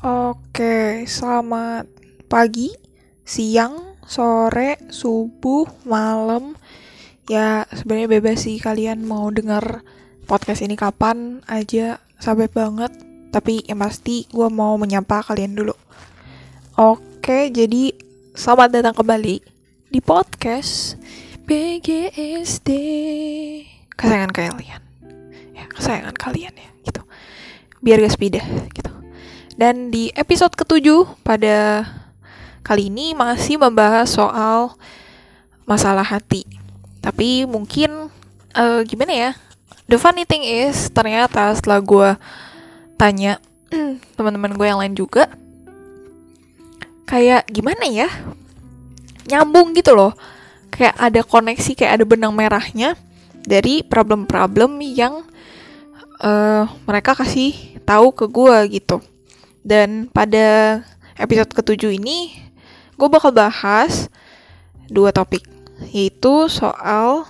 Oke, selamat pagi, siang, sore, subuh, malam. Ya, sebenarnya bebas sih kalian mau denger podcast ini kapan aja, sahabat banget. Tapi yang pasti gue mau menyapa kalian dulu. Oke, jadi selamat datang kembali di podcast BGSD. Kesayangan kalian. Ya, kesayangan kalian ya, gitu. Biar gak sepidah, gitu. Dan di episode ketujuh pada kali ini masih membahas soal masalah hati. Tapi mungkin uh, gimana ya? The funny thing is ternyata setelah gue tanya teman-teman gue yang lain juga, kayak gimana ya? Nyambung gitu loh. Kayak ada koneksi, kayak ada benang merahnya dari problem-problem yang uh, mereka kasih tahu ke gue gitu. Dan pada episode ketujuh ini, gue bakal bahas dua topik, yaitu soal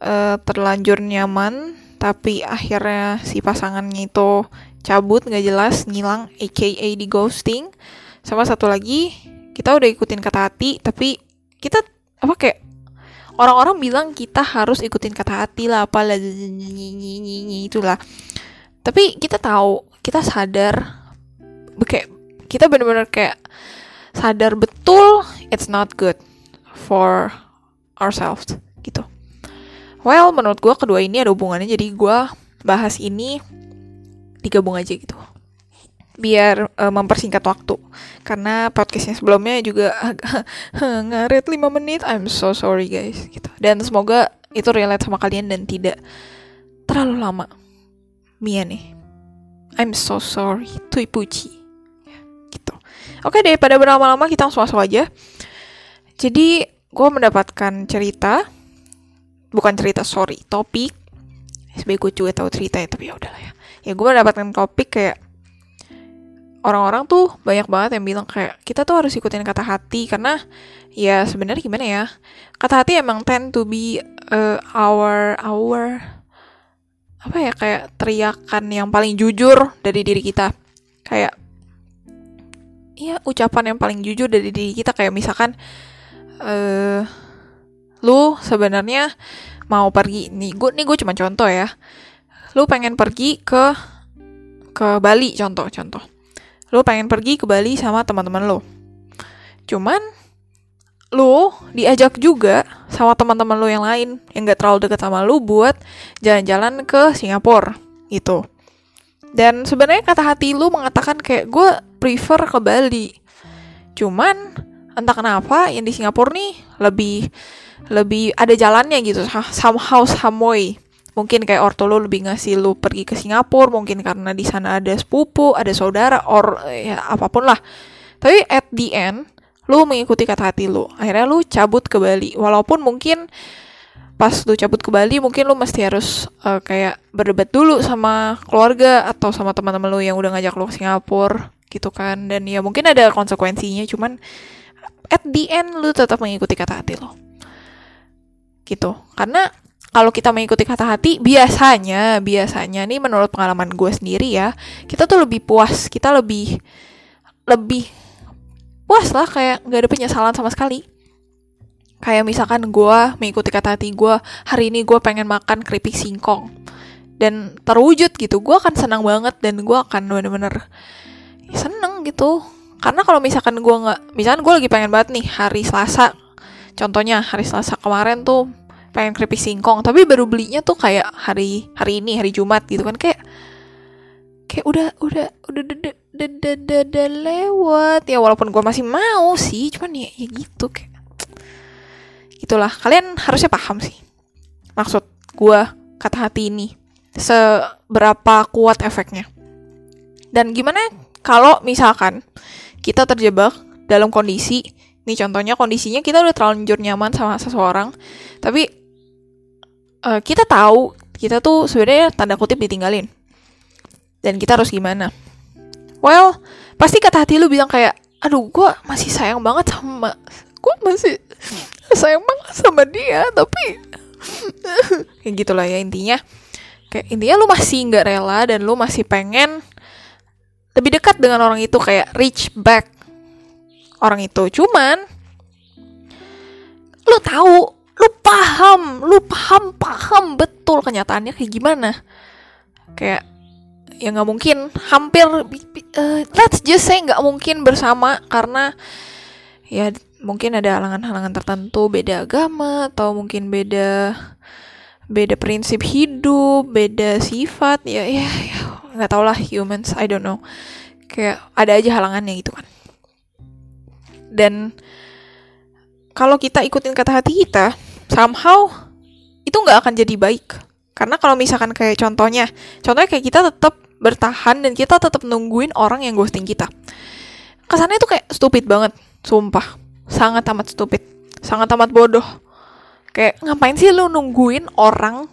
uh, terlanjur nyaman, tapi akhirnya si pasangannya itu cabut, nggak jelas, ngilang, aka di ghosting. Sama satu lagi, kita udah ikutin kata hati, tapi kita apa kayak orang-orang bilang kita harus ikutin kata hati lah, apalah itulah. Tapi kita tahu, kita sadar kayak kita bener-bener kayak sadar betul it's not good for ourselves gitu. Well, menurut gue kedua ini ada hubungannya jadi gue bahas ini digabung aja gitu. Biar uh, mempersingkat waktu. Karena podcastnya sebelumnya juga agak ngaret 5 menit. I'm so sorry guys gitu. Dan semoga itu relate sama kalian dan tidak terlalu lama. Mia nih. I'm so sorry. Tui puji. Oke deh, pada berlama-lama kita langsung masuk aja. Jadi, gue mendapatkan cerita, bukan cerita, sorry, topik. Sebenernya gue juga tahu cerita ya, tapi ya udahlah ya. Ya gue mendapatkan topik kayak orang-orang tuh banyak banget yang bilang kayak kita tuh harus ikutin kata hati karena ya sebenarnya gimana ya kata hati emang tend to be uh, our our apa ya kayak teriakan yang paling jujur dari diri kita kayak iya ucapan yang paling jujur dari diri kita kayak misalkan uh, lu sebenarnya mau pergi nih gue nih gue cuma contoh ya. Lu pengen pergi ke ke Bali contoh contoh. Lu pengen pergi ke Bali sama teman-teman lu. Cuman lu diajak juga sama teman-teman lu yang lain yang gak terlalu dekat sama lu buat jalan-jalan ke Singapura gitu. Dan sebenarnya kata hati lu mengatakan kayak gue prefer ke Bali. Cuman entah kenapa yang di Singapura nih lebih lebih ada jalannya gitu somehow some way. Mungkin kayak orto lu lebih ngasih lu pergi ke Singapura, mungkin karena di sana ada sepupu, ada saudara, or ya apa pun lah. Tapi at the end, lu mengikuti kata hati lu. Akhirnya lu cabut ke Bali. Walaupun mungkin pas lu cabut ke Bali mungkin lu mesti harus uh, kayak berdebat dulu sama keluarga atau sama teman-teman lu yang udah ngajak lu ke Singapura gitu kan. Dan ya mungkin ada konsekuensinya cuman at the end lu tetap mengikuti kata hati lo. Gitu. Karena kalau kita mengikuti kata hati biasanya biasanya nih menurut pengalaman gue sendiri ya kita tuh lebih puas kita lebih lebih puas lah kayak nggak ada penyesalan sama sekali. Kayak misalkan gue mengikuti kata hati gue hari ini gue pengen makan keripik singkong. Dan terwujud gitu gue akan senang banget dan gue akan bener-bener seneng gitu. Karena kalau misalkan gue nggak misalkan gue lagi pengen banget nih hari Selasa. Contohnya hari Selasa kemarin tuh pengen keripik singkong tapi baru belinya tuh kayak hari hari ini hari Jumat gitu kan. Kayak kayak udah udah udah udah udah udah, udah lewat. Ya walaupun gue masih mau sih cuman ya ya gitu kayak itulah kalian harusnya paham sih maksud gue kata hati ini seberapa kuat efeknya. Dan gimana kalau misalkan kita terjebak dalam kondisi nih contohnya kondisinya kita udah terlanjur nyaman sama seseorang tapi uh, kita tahu kita tuh sebenarnya tanda kutip ditinggalin. Dan kita harus gimana? Well pasti kata hati lu bilang kayak aduh gue masih sayang banget sama gue masih sayang banget sama dia tapi kayak gitulah ya intinya. Kayak intinya lu masih nggak rela dan lu masih pengen lebih dekat dengan orang itu kayak reach back orang itu. Cuman lu tahu lu paham lu paham paham betul kenyataannya kayak gimana. Kayak ya nggak mungkin hampir uh, let's just say nggak mungkin bersama karena ya mungkin ada halangan-halangan tertentu beda agama atau mungkin beda beda prinsip hidup beda sifat ya ya ya. Nggak tau lah humans I don't know. Kayak ada aja halangannya gitu kan. Dan kalau kita ikutin kata hati kita somehow itu nggak akan jadi baik. Karena kalau misalkan kayak contohnya contohnya kayak kita tetap bertahan dan kita tetap nungguin orang yang ghosting kita. Kesannya itu kayak stupid banget sumpah. Sangat amat stupid. Sangat amat bodoh kayak ngapain sih lu nungguin orang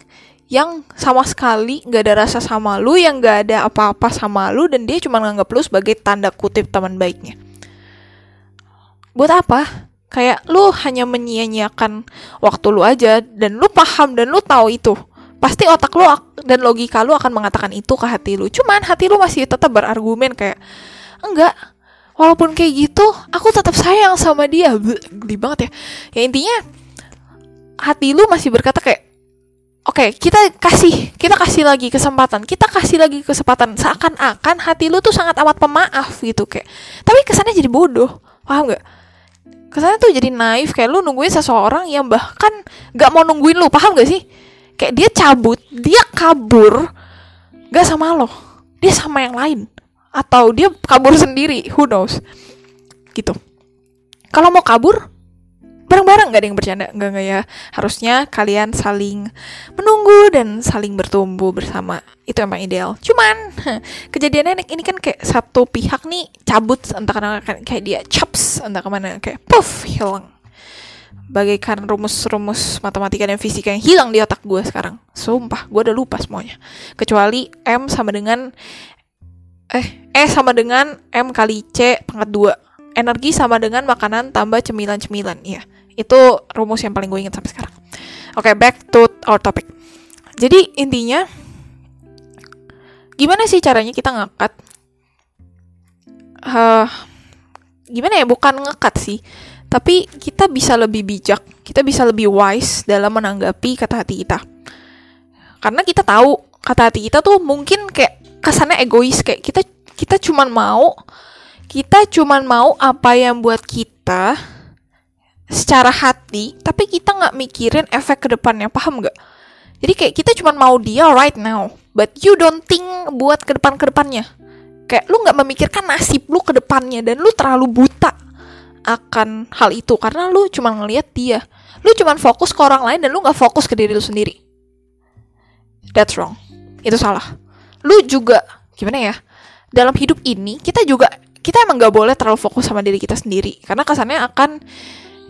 yang sama sekali nggak ada rasa sama lu yang nggak ada apa-apa sama lu dan dia cuma nganggap lu sebagai tanda kutip teman baiknya? Buat apa? Kayak lu hanya menyia-nyiakan waktu lu aja dan lu paham dan lu tahu itu. Pasti otak lu dan logika lu akan mengatakan itu ke hati lu. Cuman hati lu masih tetap berargumen kayak enggak walaupun kayak gitu aku tetap sayang sama dia. Gede banget ya. Ya intinya hati lu masih berkata kayak oke okay, kita kasih kita kasih lagi kesempatan kita kasih lagi kesempatan. Seakan-akan hati lu tuh sangat amat pemaaf gitu kayak. Tapi kesannya jadi bodoh paham nggak? Kesannya tuh jadi naif kayak lu nungguin seseorang yang bahkan gak mau nungguin lu paham gak sih? Kayak dia cabut dia kabur gak sama lo dia sama yang lain. Atau dia kabur sendiri who knows? Gitu. Kalau mau kabur bareng-bareng gak ada yang bercanda nggak nggak ya. Harusnya kalian saling menunggu dan saling bertumbuh bersama. Itu emang ideal. Cuman kejadiannya ini kan kayak satu pihak nih cabut entah ke mana kayak dia chops entah ke mana kayak puff hilang. Bagaikan rumus-rumus matematika dan fisika yang hilang di otak gue sekarang. Sumpah gue udah lupa semuanya. Kecuali m sama dengan eh E sama dengan M kali C pangkat 2 energi sama dengan makanan tambah cemilan-cemilan iya itu rumus yang paling gue inget sampai sekarang. Oke okay, back to our topic. Jadi intinya gimana sih caranya kita ngangkat uh, gimana ya? Bukan ngekat sih tapi kita bisa lebih bijak kita bisa lebih wise dalam menanggapi kata hati kita. Karena kita tahu kata hati kita tuh mungkin kayak kesannya egois kayak kita kita cuman mau kita cuman mau apa yang buat kita secara hati tapi kita nggak mikirin efek ke depannya paham nggak? Jadi kayak kita cuman mau dia right now but you don't think buat ke depan ke depannya kayak lu nggak memikirkan nasib lu ke depannya dan lu terlalu buta akan hal itu karena lu cuma ngelihat dia. Lu cuma fokus ke orang lain dan lu nggak fokus ke diri lu sendiri. That's wrong. Itu salah. Lu juga gimana ya? Dalam hidup ini kita juga kita emang gak boleh terlalu fokus sama diri kita sendiri karena kesannya akan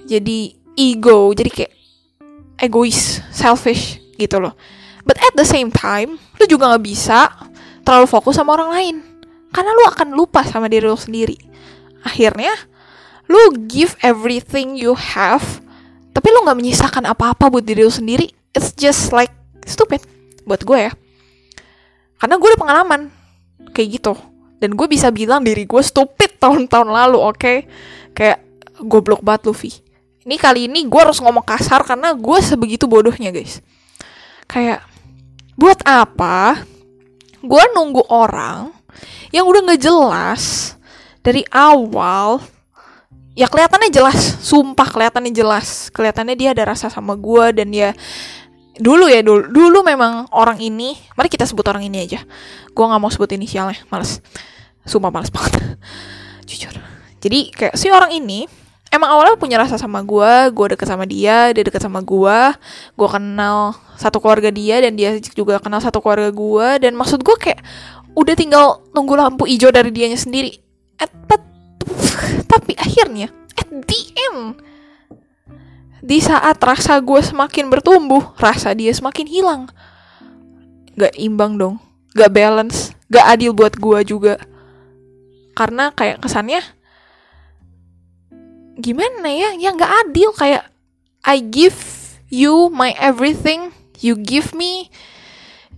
jadi ego jadi kayak egois selfish gitu loh. But at the same time lu juga gak bisa terlalu fokus sama orang lain. Karena lu akan lupa sama diri lu sendiri. Akhirnya lu give everything you have tapi lu nggak menyisakan apa-apa buat diri lu sendiri. It's just like stupid buat gue ya. Karena gue udah pengalaman kayak gitu. Dan gue bisa bilang diri gue stupid tahun-tahun lalu oke? Okay? kayak goblok banget Luffy ini kali ini gue harus ngomong kasar karena gue sebegitu bodohnya guys kayak buat apa gue nunggu orang yang udah nggak jelas dari awal ya kelihatannya jelas sumpah kelihatannya jelas kelihatannya dia ada rasa sama gue dan dia dulu ya dulu dulu memang orang ini mari kita sebut orang ini aja gue nggak mau sebut inisialnya males Sumpah males banget. Jujur. Jadi kayak si orang ini emang awalnya punya rasa sama gue, gue deket sama dia, dia deket sama gue, gue kenal satu keluarga dia dan dia juga kenal satu keluarga gue dan maksud gue kayak udah tinggal nunggu lampu hijau dari dianya sendiri. At, tapi akhirnya at the end di saat rasa gue semakin bertumbuh, rasa dia semakin hilang. Gak imbang dong, gak balance, gak adil buat gue juga karena kayak kesannya gimana ya? Ya nggak adil. Kayak I give you my everything. You give me.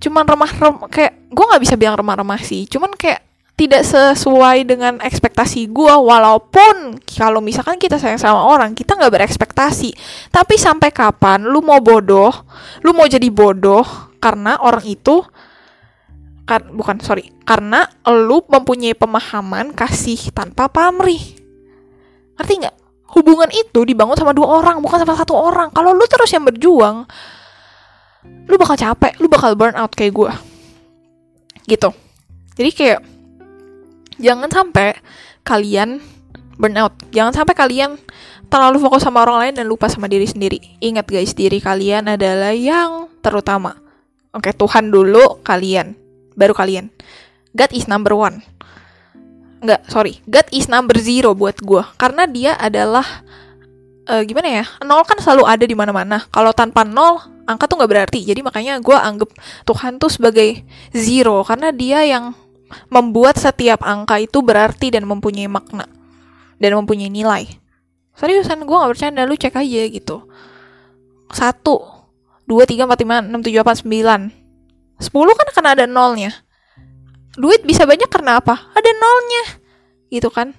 Cuman remah remah kayak gue nggak bisa bilang remah remah sih. Cuman kayak tidak sesuai dengan ekspektasi gue walaupun kalau misalkan kita sayang sama orang kita nggak berekspektasi. Tapi sampai kapan lu mau bodoh lu mau jadi bodoh karena orang itu kan bukan sorry karena lu mempunyai pemahaman kasih tanpa pamrih. Ngerti nggak hubungan itu dibangun sama dua orang bukan sama satu orang kalau lu terus yang berjuang lu bakal capek lu bakal burn out kayak gue gitu jadi kayak jangan sampai kalian burnout. Jangan sampai kalian terlalu fokus sama orang lain dan lupa sama diri sendiri. Ingat guys, diri kalian adalah yang terutama. Oke, Tuhan dulu kalian, baru kalian. God is number one. Enggak, sorry. God is number zero buat gue. Karena dia adalah uh, gimana ya? Nol kan selalu ada di mana-mana. Kalau tanpa nol, angka tuh nggak berarti. Jadi makanya gue anggap Tuhan tuh sebagai zero karena dia yang membuat setiap angka itu berarti dan mempunyai makna dan mempunyai nilai. Seriusan gue gak bercanda, lu cek aja gitu. Satu, dua, tiga, empat, lima, enam, tujuh, delapan, sembilan. Sepuluh kan karena ada nolnya. Duit bisa banyak karena apa? Ada nolnya. Gitu kan.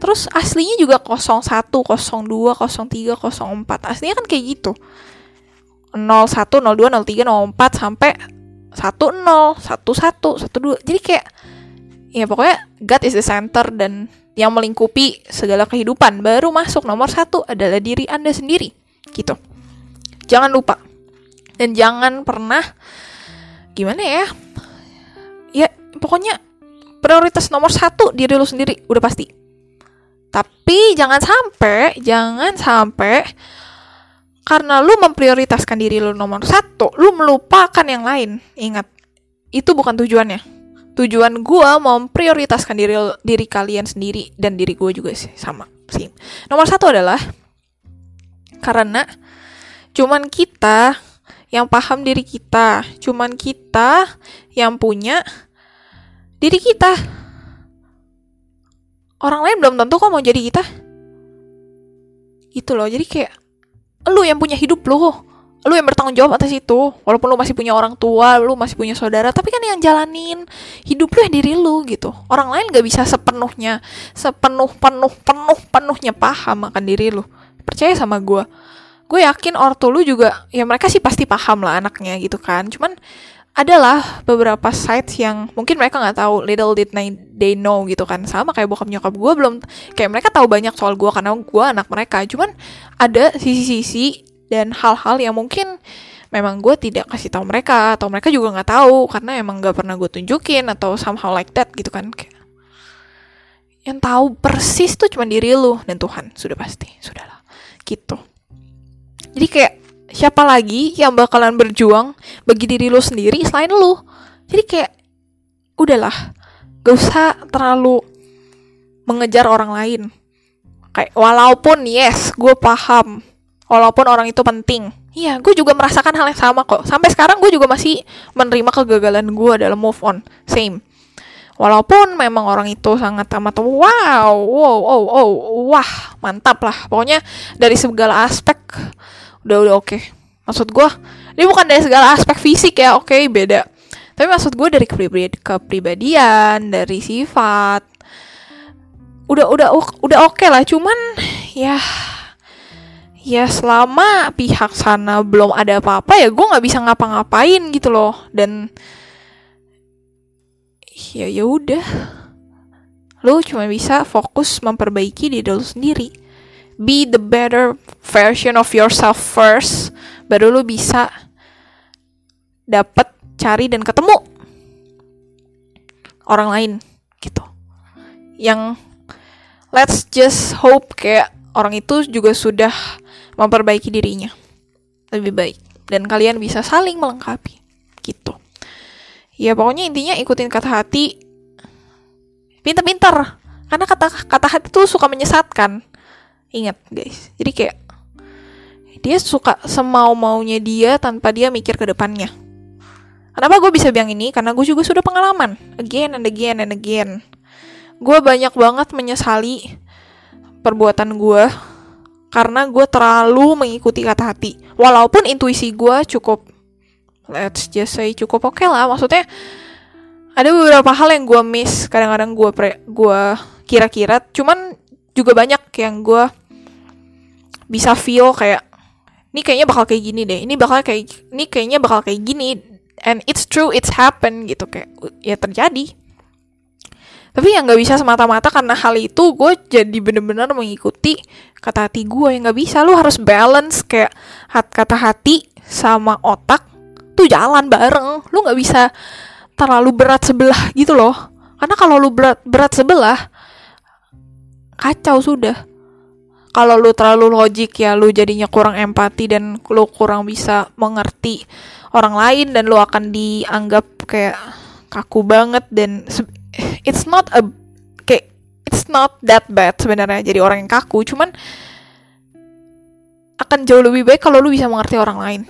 Terus aslinya juga 01, 02, 03, 04. Aslinya kan kayak gitu. 01, 02, 03, 04 sampai satu nol satu satu satu dua jadi kayak ya pokoknya God is the center dan yang melingkupi segala kehidupan baru masuk nomor satu adalah diri anda sendiri gitu jangan lupa dan jangan pernah gimana ya pokoknya prioritas nomor satu diri lu sendiri udah pasti tapi jangan sampai jangan sampai karena lu memprioritaskan diri lu nomor satu, lu melupakan yang lain. Ingat, itu bukan tujuannya. Tujuan gue mau memprioritaskan diri diri kalian sendiri dan diri gue juga sih sama sih. Nomor satu adalah karena cuman kita yang paham diri kita, cuman kita yang punya diri kita. Orang lain belum tentu kok mau jadi kita. Gitu loh, jadi kayak lu yang punya hidup lu lu yang bertanggung jawab atas itu. Walaupun lu masih punya orang tua lu masih punya saudara tapi kan yang jalanin hidup lu ya diri lu gitu. Orang lain gak bisa sepenuhnya sepenuh penuh penuh penuhnya paham akan diri lu. Percaya sama gue gue yakin ortu lu juga ya mereka sih pasti paham lah anaknya gitu kan. Cuman adalah beberapa sites yang mungkin mereka nggak tahu little did they know gitu kan. Sama kayak bokap nyokap gue belum kayak mereka tahu banyak soal gue karena gue anak mereka. Cuman ada sisi-sisi dan hal-hal yang mungkin memang gue tidak kasih tahu mereka atau mereka juga nggak tahu karena emang nggak pernah gue tunjukin atau somehow like that gitu kan. Yang tahu persis tuh cuma diri lu dan Tuhan. Sudah pasti. Sudahlah. Gitu. Jadi kayak siapa lagi yang bakalan berjuang bagi diri lo sendiri selain lo jadi kayak udahlah gak usah terlalu mengejar orang lain. Kayak walaupun yes gue paham walaupun orang itu penting. Iya gue juga merasakan hal yang sama kok. Sampai sekarang gue juga masih menerima kegagalan gue dalam move on. Same. Walaupun memang orang itu sangat amat wow wow wow wow wah mantap lah. Pokoknya dari segala aspek udah udah oke. Okay. maksud gue ini bukan dari segala aspek fisik ya oke okay, beda. Tapi maksud gue dari kepribadian, kepribadian dari sifat udah udah udah oke okay lah. Cuman ya ya selama pihak sana belum ada apa-apa ya gue nggak bisa ngapa-ngapain gitu loh. Dan ya ya udah. Lo cuma bisa fokus memperbaiki diri lo sendiri. Be the better version of yourself first baru lu bisa dapat cari dan ketemu orang lain gitu. Yang let's just hope kayak orang itu juga sudah memperbaiki dirinya lebih baik dan kalian bisa saling melengkapi gitu. Ya pokoknya intinya ikutin kata hati pinter-pinter. Karena kata kata hati tuh suka menyesatkan. Ingat guys. Jadi kayak dia suka semau maunya dia tanpa dia mikir ke depannya. Kenapa gue bisa bilang ini? Karena gue juga sudah pengalaman. Again and again and again. Gue banyak banget menyesali perbuatan gue karena gue terlalu mengikuti kata hati. Walaupun intuisi gue cukup, let's just say cukup oke okay lah. Maksudnya ada beberapa hal yang gue miss kadang-kadang gue pre gue kira-kira cuman juga banyak yang gue bisa feel kayak ini kayaknya bakal kayak gini deh. Ini bakal kayak ini kayaknya bakal kayak gini. And it's true it's happen gitu. Kayak ya terjadi. Tapi yang nggak bisa semata-mata karena hal itu gue jadi bener-bener mengikuti kata hati gue. Yang nggak bisa. Lu harus balance kayak hat kata hati sama otak tuh jalan bareng. Lu nggak bisa terlalu berat sebelah gitu loh. Karena kalau lu berat berat sebelah kacau sudah kalau lu terlalu logik ya lu jadinya kurang empati dan lu kurang bisa mengerti orang lain dan lu akan dianggap kayak kaku banget dan it's not a kayak it's not that bad sebenarnya jadi orang yang kaku. Cuman akan jauh lebih baik kalau lu bisa mengerti orang lain.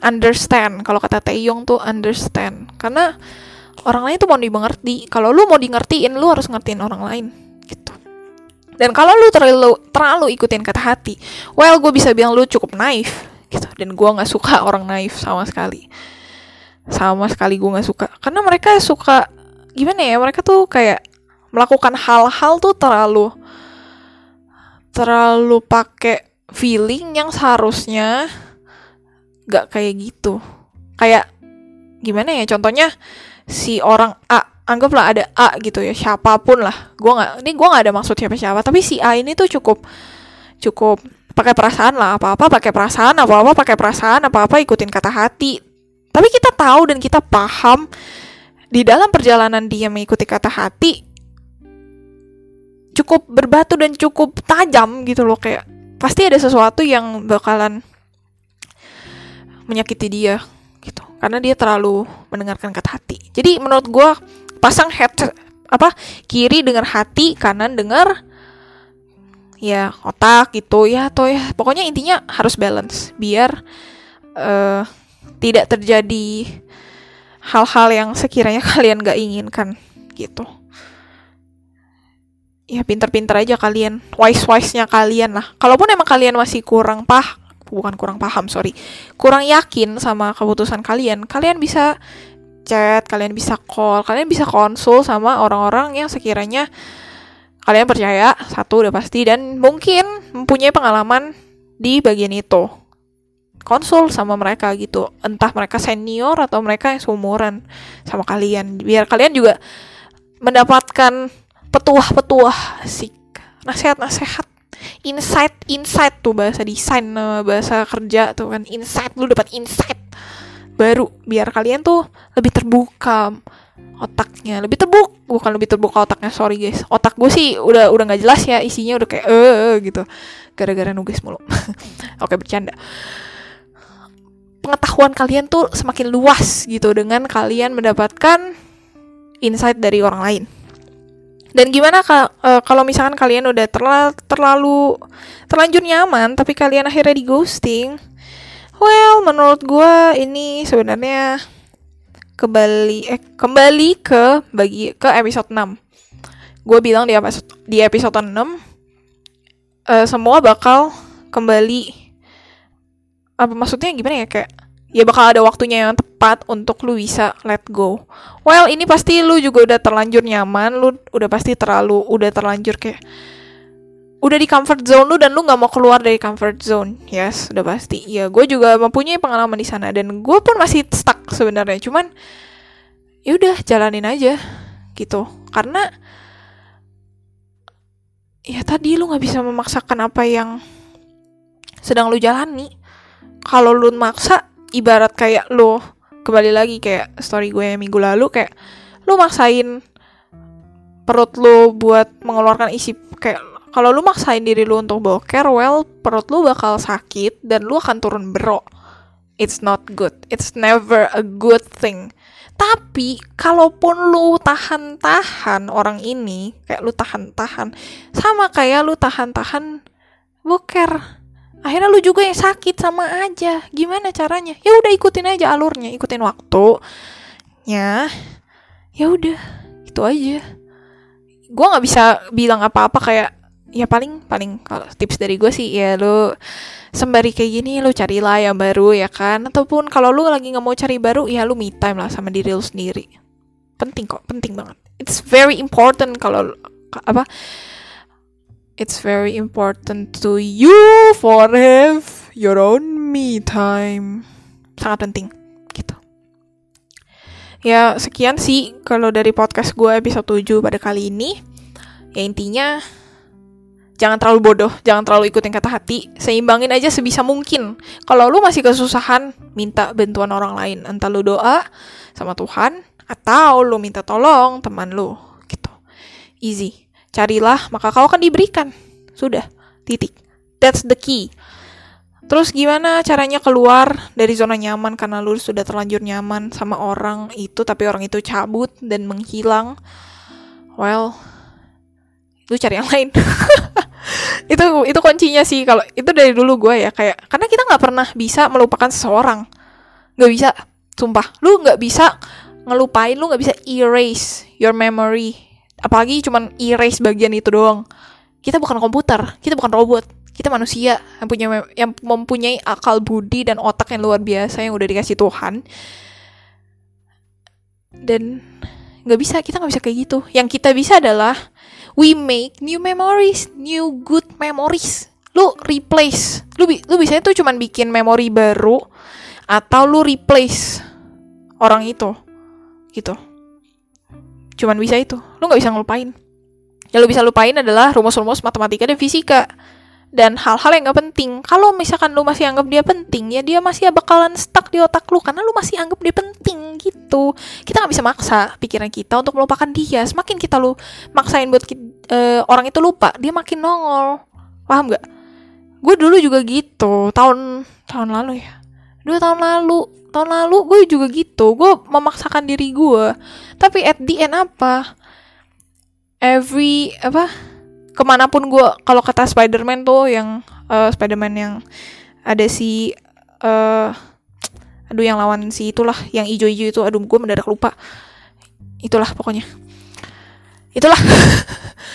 Understand kalau kata Taeyong tuh understand. Karena orang lain tuh mau dimengerti. Kalau lu mau di ngertiin lu harus ngertiin orang lain gitu dan kalau lu terlalu terlalu ikutin kata hati well gue bisa bilang lu cukup naif gitu. Dan gue nggak suka orang naif sama sekali. Sama sekali gue nggak suka. Karena mereka suka gimana ya mereka tuh kayak melakukan hal-hal tuh terlalu terlalu pakai feeling yang seharusnya gak kayak gitu. Kayak gimana ya contohnya si orang A anggaplah ada A gitu ya siapa pun lah. Gue nggak ini gue nggak ada maksud siapa siapa tapi si A ini tuh cukup cukup pakai perasaan lah apa apa pakai perasaan apa apa pakai perasaan apa apa ikutin kata hati. Tapi kita tahu dan kita paham di dalam perjalanan dia mengikuti kata hati cukup berbatu dan cukup tajam gitu loh kayak pasti ada sesuatu yang bakalan menyakiti dia gitu. Karena dia terlalu mendengarkan kata hati. Jadi menurut gue pasang head apa kiri dengar hati kanan dengar ya otak gitu ya atau ya pokoknya intinya harus balance biar uh, tidak terjadi hal-hal yang sekiranya kalian gak inginkan gitu. Ya pinter-pinter aja kalian wise-wise-nya kalian lah. Kalaupun emang kalian masih kurang pah bukan kurang paham sorry. Kurang yakin sama keputusan kalian kalian bisa chat kalian bisa call. Kalian bisa konsul sama orang-orang yang sekiranya kalian percaya satu udah pasti dan mungkin mempunyai pengalaman di bagian itu. Konsul sama mereka gitu. Entah mereka senior atau mereka yang seumuran sama kalian. Biar kalian juga mendapatkan petuah-petuah sih nasihat-nasihat. Insight insight tuh bahasa desain bahasa kerja tuh kan. Insight lu dapat insight baru biar kalian tuh lebih terbuka otaknya lebih terbuka bukan lebih terbuka otaknya sorry guys. Otak gue sih udah udah nggak jelas ya isinya udah kayak eh gitu. Gara-gara nugas mulu. Oke bercanda. Pengetahuan kalian tuh semakin luas gitu dengan kalian mendapatkan insight dari orang lain. Dan gimana uh, kalau misalkan kalian udah terla terlalu terlanjur nyaman tapi kalian akhirnya di ghosting? Well, menurut gue ini sebenarnya kembali eh kembali ke bagi ke episode 6. Gue bilang di episode di episode 6 uh, eh, semua bakal kembali apa maksudnya gimana ya kayak ya bakal ada waktunya yang tepat untuk lu bisa let go. Well, ini pasti lu juga udah terlanjur nyaman, lu udah pasti terlalu udah terlanjur kayak udah di comfort zone lu dan lu nggak mau keluar dari comfort zone. Yes, udah pasti. Ya, gue juga mempunyai pengalaman di sana dan gue pun masih stuck sebenarnya. Cuman ya udah jalanin aja gitu. Karena ya tadi lu nggak bisa memaksakan apa yang sedang lu jalani. Kalau lu maksa ibarat kayak lo kembali lagi kayak story gue yang minggu lalu kayak lo maksain perut lo buat mengeluarkan isi kayak kalau lu maksain diri lu untuk boker well perut lu bakal sakit dan lu akan turun bro. It's not good. It's never a good thing. Tapi kalaupun lu tahan-tahan orang ini kayak lu tahan-tahan sama kayak lu tahan-tahan boker akhirnya lu juga yang sakit sama aja. Gimana caranya? Ya udah ikutin aja alurnya ikutin waktu ya ya udah itu aja. Gue nggak bisa bilang apa-apa kayak ya paling paling kalau tips dari gue sih ya lu sembari kayak gini lu carilah yang baru ya kan? Ataupun kalau lu lagi nggak mau cari baru ya lu me time lah sama diri lu sendiri. Penting kok penting banget. It's very important kalau apa? It's very important to you for have your own me time. Sangat penting gitu. Ya sekian sih kalau dari podcast gue episode 7 pada kali ini. Ya intinya jangan terlalu bodoh, jangan terlalu ikutin kata hati, seimbangin aja sebisa mungkin. Kalau lu masih kesusahan, minta bantuan orang lain, entah lu doa sama Tuhan atau lu minta tolong teman lu gitu. Easy. Carilah, maka kau akan diberikan. Sudah, titik. That's the key. Terus gimana caranya keluar dari zona nyaman karena lu sudah terlanjur nyaman sama orang itu tapi orang itu cabut dan menghilang? Well, lu cari yang lain. itu itu kuncinya sih. Kalau itu dari dulu gue ya kayak karena kita nggak pernah bisa melupakan seseorang. Nggak bisa sumpah. Lu nggak bisa ngelupain lu nggak bisa erase your memory. Apalagi cuman erase bagian itu doang. Kita bukan komputer kita bukan robot. Kita manusia yang punya yang mempunyai akal budi dan otak yang luar biasa yang udah dikasih Tuhan. Dan nggak bisa kita nggak bisa kayak gitu. Yang kita bisa adalah we make new memories, new good memories. Lu replace, lu lu biasanya tuh cuman bikin memori baru atau lu replace orang itu, gitu. Cuman bisa itu, lu nggak bisa ngelupain. Yang lu bisa lupain adalah rumus-rumus matematika dan fisika dan hal-hal yang gak penting. Kalau misalkan lu masih anggap dia penting, ya dia masih bakalan stuck di otak lu karena lu masih anggap dia penting gitu. Kita nggak bisa maksa pikiran kita untuk melupakan dia. Semakin kita lu maksain buat uh, orang itu lupa, dia makin nongol. Paham gak? Gue dulu juga gitu, tahun tahun lalu ya. Dua tahun lalu, tahun lalu gue juga gitu. Gue memaksakan diri gue. Tapi at the end apa? Every apa? Ke mana pun gue kalau kata Spider-Man tuh yang uh, Spider-Man yang ada si uh, aduh yang lawan si itulah yang ijo-ijo itu aduh gue mendadak lupa. Itulah pokoknya. Itulah.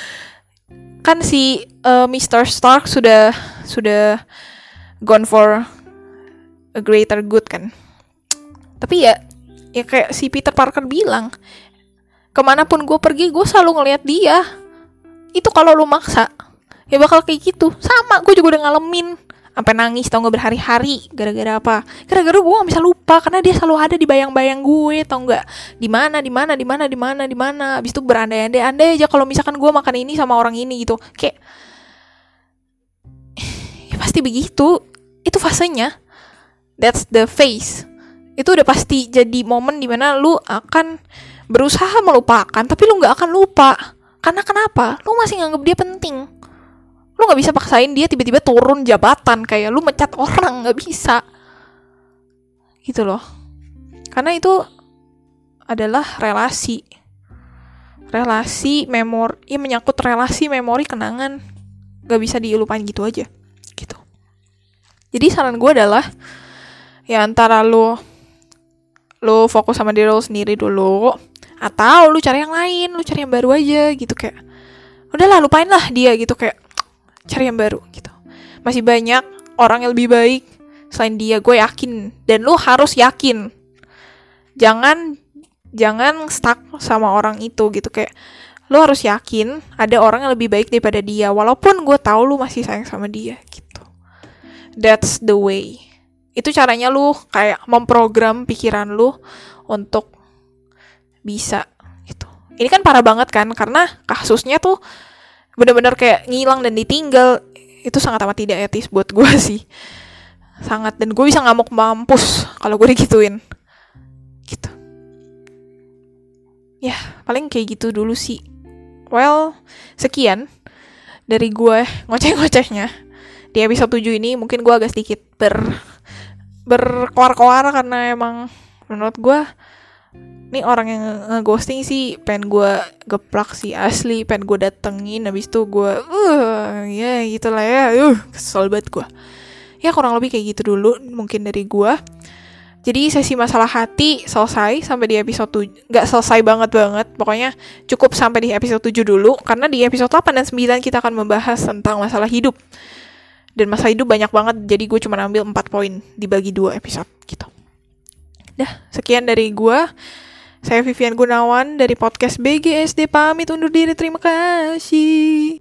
Kan si uh, Mr. Stark sudah sudah gone for a greater good kan. Tapi ya ya kayak si Peter Parker bilang ke mana pun gue pergi gue selalu ngeliat dia itu kalau lu maksa. Ya bakal kayak gitu. Sama gue juga udah ngalamin. Sampai nangis tau nggak berhari-hari. Gara-gara apa? Gara-gara gue gak bisa lupa karena dia selalu ada di bayang-bayang gue tau nggak? Di mana di mana di mana di mana di mana. Abis itu berandai-andai andai aja kalau misalkan gue makan ini sama orang ini gitu. Kayak ya pasti begitu. Itu fasenya. That's the face. Itu udah pasti jadi momen di mana lu akan berusaha melupakan tapi lu nggak akan lupa karena kenapa? Lu masih nganggap dia penting. Lu nggak bisa paksain dia tiba-tiba turun jabatan kayak lu mecat orang nggak bisa. Gitu loh. Karena itu adalah relasi. Relasi, memori, ya menyangkut relasi, memori, kenangan. Gak bisa dilupain gitu aja. Gitu. Jadi saran gue adalah ya antara lu lu fokus sama diri lu sendiri dulu atau lu cari yang lain lu cari yang baru aja gitu kayak udahlah lupain lah dia gitu kayak cari yang baru gitu. Masih banyak orang yang lebih baik selain dia gue yakin. Dan lu harus yakin. Jangan jangan stuck sama orang itu gitu kayak lu harus yakin ada orang yang lebih baik daripada dia walaupun gue tahu lu masih sayang sama dia gitu. That's the way. Itu caranya lu kayak memprogram pikiran lu untuk bisa gitu. Ini kan parah banget kan karena kasusnya tuh bener-bener kayak ngilang dan ditinggal. Itu sangat amat tidak etis buat gue sih. Sangat dan gue bisa ngamuk mampus kalau gue digituin. Gitu. Ya paling kayak gitu dulu sih. Well sekian dari gue ngoceh-ngocehnya. Di episode 7 ini mungkin gue agak sedikit ber berkoar-koar karena emang menurut gue ini orang yang ngeghosting sih pengen gue geplak sih asli. Pengen gue datengin habis itu gue uh ya gitulah ya. Uh kesel banget gue ya kurang lebih kayak gitu dulu mungkin dari gue jadi sesi masalah hati selesai sampai di episode 7 Gak selesai banget banget. Pokoknya cukup sampai di episode 7 dulu Karena di episode 8 dan 9 kita akan membahas tentang masalah hidup. Dan masalah hidup banyak banget Jadi gue cuma ambil 4 poin Dibagi dua episode gitu Dah sekian dari gue Saya Vivian Gunawan dari podcast BGSD pamit undur diri. Terima kasih.